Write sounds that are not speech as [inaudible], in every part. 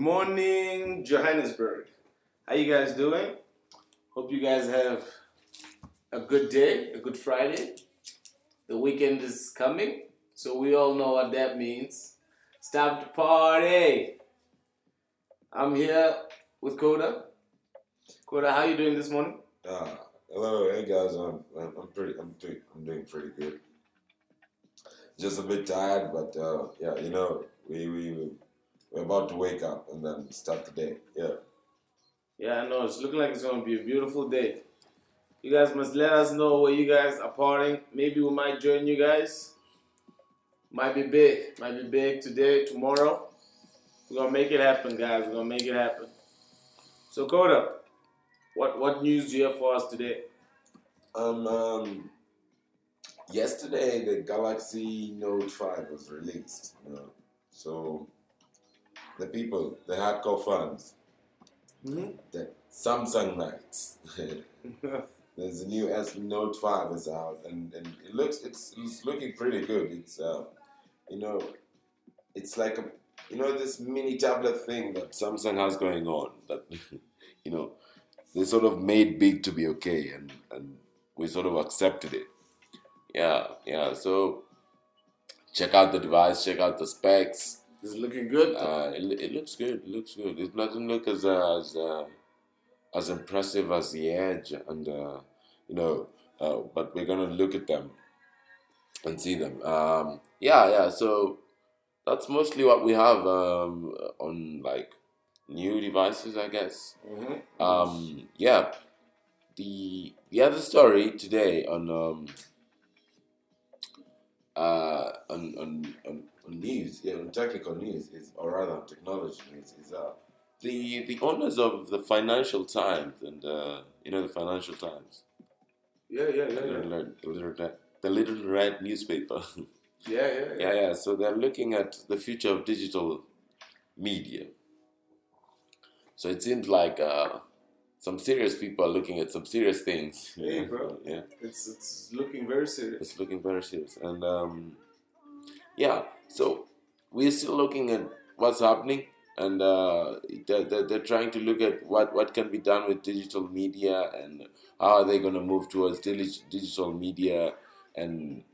morning, Johannesburg. How you guys doing? Hope you guys have a good day, a good Friday. The weekend is coming, so we all know what that means. Time to party. I'm here with Koda. Koda, how you doing this morning? Uh, hello, hey guys. I'm, I'm I'm pretty. I'm doing. I'm doing pretty good. Just a bit tired, but uh, yeah, you know, we we we're about to wake up and then start the day. Yeah. Yeah, I know. It's looking like it's going to be a beautiful day. You guys must let us know where you guys are partying. Maybe we might join you guys. Might be big. Might be big today, tomorrow. We're going to make it happen, guys. We're going to make it happen. So, Koda, what, what news do you have for us today? Um. um yesterday, the Galaxy Note Five was released. You know, so the people, the hardcore fans, Mm-hmm. the Samsung Knights. [laughs] There's a new S Note 5 is out, and, and it looks it's, it's looking pretty good. It's uh, you know, it's like a you know this mini tablet thing that Samsung has going on. That [laughs] you know, they sort of made big to be okay, and and we sort of accepted it. Yeah, yeah. So check out the device, check out the specs. It's looking good. Uh, it, it looks good. It looks good. It doesn't look as uh, as uh, as impressive as the Edge, and uh, you know, uh, but we're gonna look at them and see them. Um, yeah, yeah. So that's mostly what we have um, on like new devices, I guess. Mhm. Um, yeah. The the other story today on um, uh, on, on, on news, yeah, on technical news is, or rather technology news, is uh, the the owners of the Financial Times and uh, you know the Financial Times, Yeah, yeah, the yeah, yeah. little, the little red, the little red newspaper. [laughs] Yeah, yeah, yeah. yeah, yeah. So they're looking at the future of digital media. So it seems like uh, some serious people are looking at some serious things. Hey, bro. Yeah. It's, it's looking very serious. It's looking very serious. And um, yeah, so we're still looking at what's happening, and uh, they're, they're, trying to look at what, what can be done with digital media and how are they going to move towards digital media and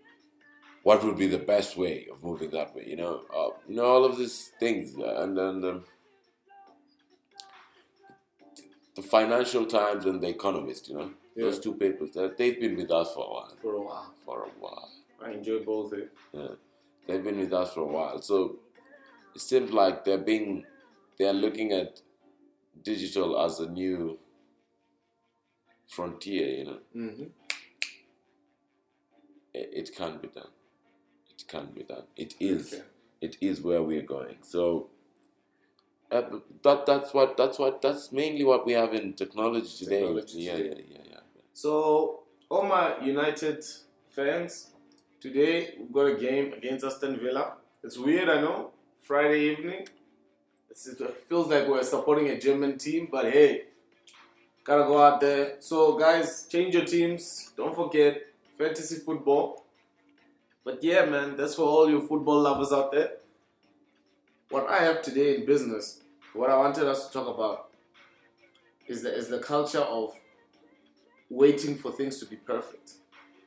what would be the best way of moving that way. You know, uh, you know all of these things, uh, and and. Um, the Financial Times and The Economist, you know, those two papers, they've been with us for a while. For a while. For a while. I enjoy both. Eh? Yeah. They've been with us for a while. So it seems like they're being they're looking at digital as a new frontier, you know. Mm-hmm. It, it can be done. It can be done. It is. Okay. It is where we're going. So uh, that that's what that's what that's mainly what we have in technology today. Technology yeah, today. yeah, yeah, yeah. So, all my United fans, today we've got a game against Aston Villa. It's weird, I know. Friday evening. It's, it feels like we're supporting a German team, but hey, gotta go out there. So, guys, change your teams. Don't forget fantasy football. But yeah, man, that's for all you football lovers out there. What I have today in business, what I wanted us to talk about, is the, is the culture of waiting for things to be perfect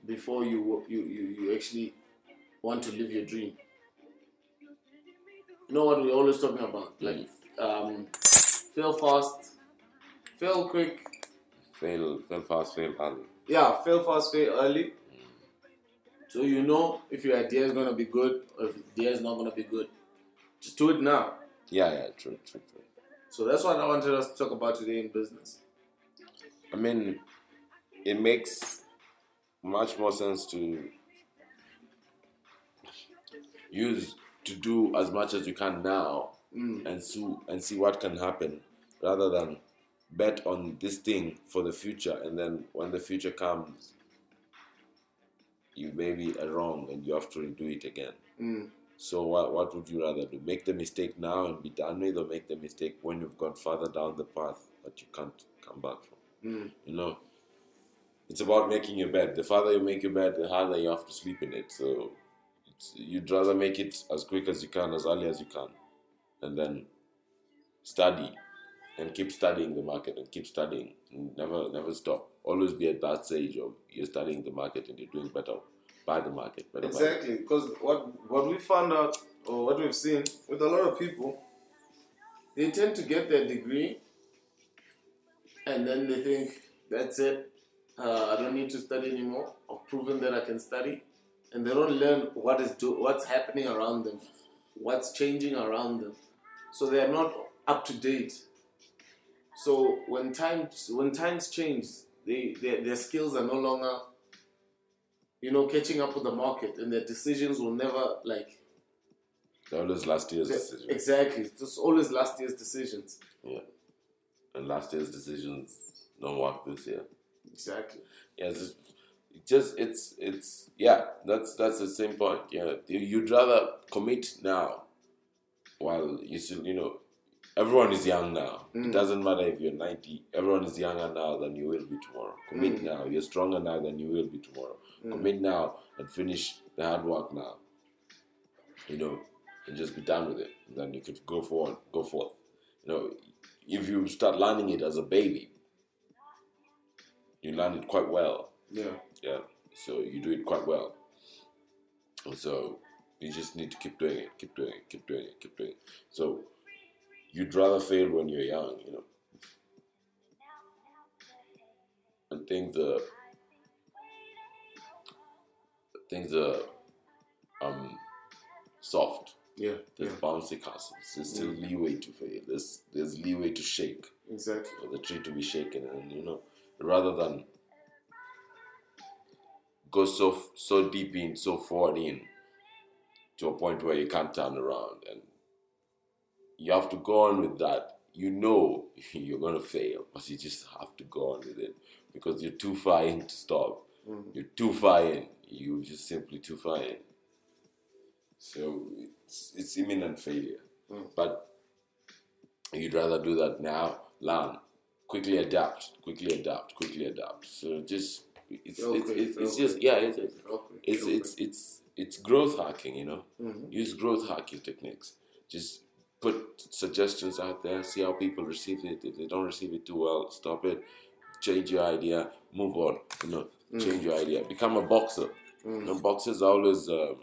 before you you, you, you actually want to live your dream. You know what we're always talking about? Like um, fail fast, fail quick, Fail, fail fast, fail early. yeah, fail fast, fail early. So you know if your idea is gonna be good or if your idea is not gonna be good. Just do it now. Yeah, yeah, true, true, true. So that's what I wanted us to talk about today in business. I mean, it makes much more sense to use to do as much as you can now Mm. and see and see what can happen, rather than bet on this thing for the future and then when the future comes, you maybe are wrong and you have to redo it again. Mm. So what what would you rather do? Make the mistake now and be done with, or make the mistake when you've gone further down the path that you can't come back from? Mm. You know, it's about making your bed. The farther you make your bed, the harder you have to sleep in it. So you'd rather make it as quick as you can, as early as you can, and then study and keep studying the market and keep studying never never stop. Always be at that stage of you're studying the market and you're doing better by the market. Better Exactly, because what what we found out or what we've seen with a lot of people, they tend to get their degree, and then they think that's it. Uh, I don't need to study anymore. I've proven that I can study, and they don't learn what is do what's happening around them, what's changing around them, so they are not up to date. So when times when times change, they their, their skills are no longer you know, catching up with the market, and their decisions will never like That was last year's decision. exactly. It's always last year's decisions. Yeah, and last year's decisions don't work this year. Exactly. Yeah, just, it just it's it's yeah. That's that's the same point. Yeah, You- you'd rather commit now, while you still you know, everyone is young now. It Mm. doesn't matter if you're ninety. Everyone is younger now than you will be tomorrow. Commit Mm. now. You're stronger now than you will be tomorrow. Mm. Commit now and finish the hard work now. You know, and just be done with it. And then you could go forward, go forth. You know, if you start learning it as a baby, you learn it quite well. Yeah. Yeah. So you do it quite well. So you just need to keep doing it, keep doing it, keep doing it, keep doing it. So you'd rather fail when you're young, you know. And things are things are um soft. Yeah. There's Yeah. bouncy castles. There's still leeway to fail. There's there's leeway to shake Exactly. for the tree to be shaken and you know rather than go so so deep in so forward in to a point where you can't turn around. And you have to go on with that. You know [laughs] you're going to fail but you just have to go on with it because you're too far in to stop. Mhm. you're too far in. You're just simply too far in. So it's, it's imminent failure. Mm. but you'd rather do that now learn quickly adapt quickly adapt quickly adapt so just it's it's, it's, it's just yeah it's it's Okay. it's, it's it's it's growth hacking you know Mhm. use growth hacking techniques just put suggestions out there see how people receive it if they don't receive it too well stop it change your idea move on you know change your idea become a boxer Mm. you know, boxers are always um,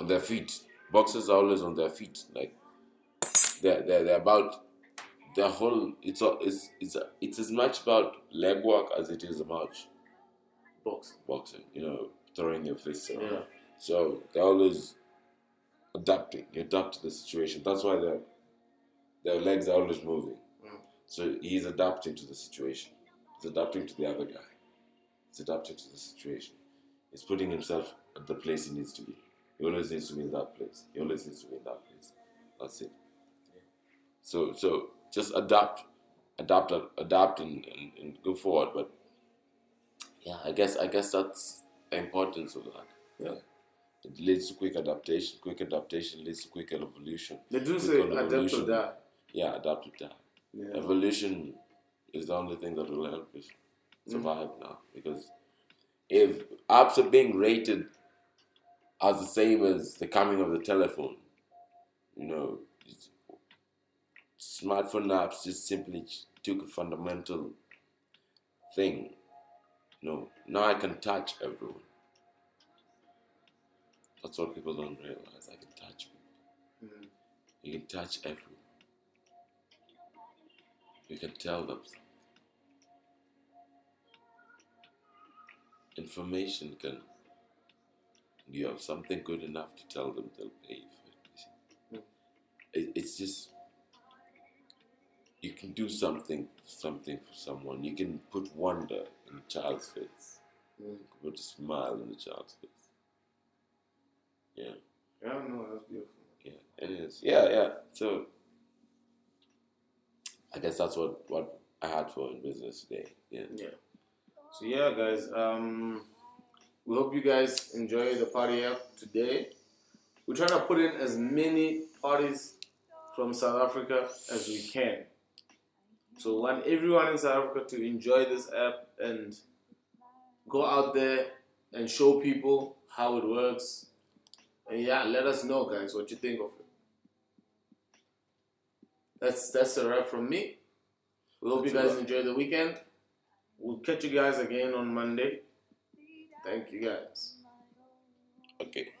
on their feet. Boxers are always on their feet. Like they're they're, they're about their whole. It's it's it's it's as much about leg work as it is about Box. boxing. You know, throwing your fists around. Yeah. So they're always adapting. You adapt to the situation. That's why their their legs are always moving. Mm. So he's adapting to the situation. He's adapting to the other guy. He's adapting to the situation. He's putting himself at the place he needs to be. He always needs to be in that place. He always needs to be in that place. That's it. So so just adapt, adapt, adapt, and, and, and go forward. But yeah, I guess I guess that's the importance of that. Yeah. It leads to quick adaptation. Quick adaptation leads to quick evolution. They do Quick say adapt or evolution. die. Yeah, adapt to that. Yeah. Evolution is the only thing that will help us Mm. survive now. Because if apps are being rated as the same as the coming of the telephone, you know, smartphone apps just simply took a fundamental thing. You know, now I can touch everyone. That's what people don't realize. I can touch people. Mhm. You can touch everyone. You can tell them something. Information can. You have something good enough to tell them, they'll pay for it. you see. Mm. It, it's just. You can do something, something for someone. You can put wonder in a child's face. Mm. You can put a smile in a child's face. Yeah. Yeah, no, that's beautiful. Yeah, it is. Yeah, yeah. So I guess that's what what I had for in business today. Yeah. Yeah. So yeah, guys. Um, we hope you guys enjoy the party app today. We're trying to put in as many parties from South Africa as we can. So we want everyone in South Africa to enjoy this app and go out there and show people how it works. And yeah, let us know, guys, what you think of it. that's that's a wrap from me. We hope you That's guys enjoy the weekend. We'll catch you guys again on Monday. Thank you guys. Okay.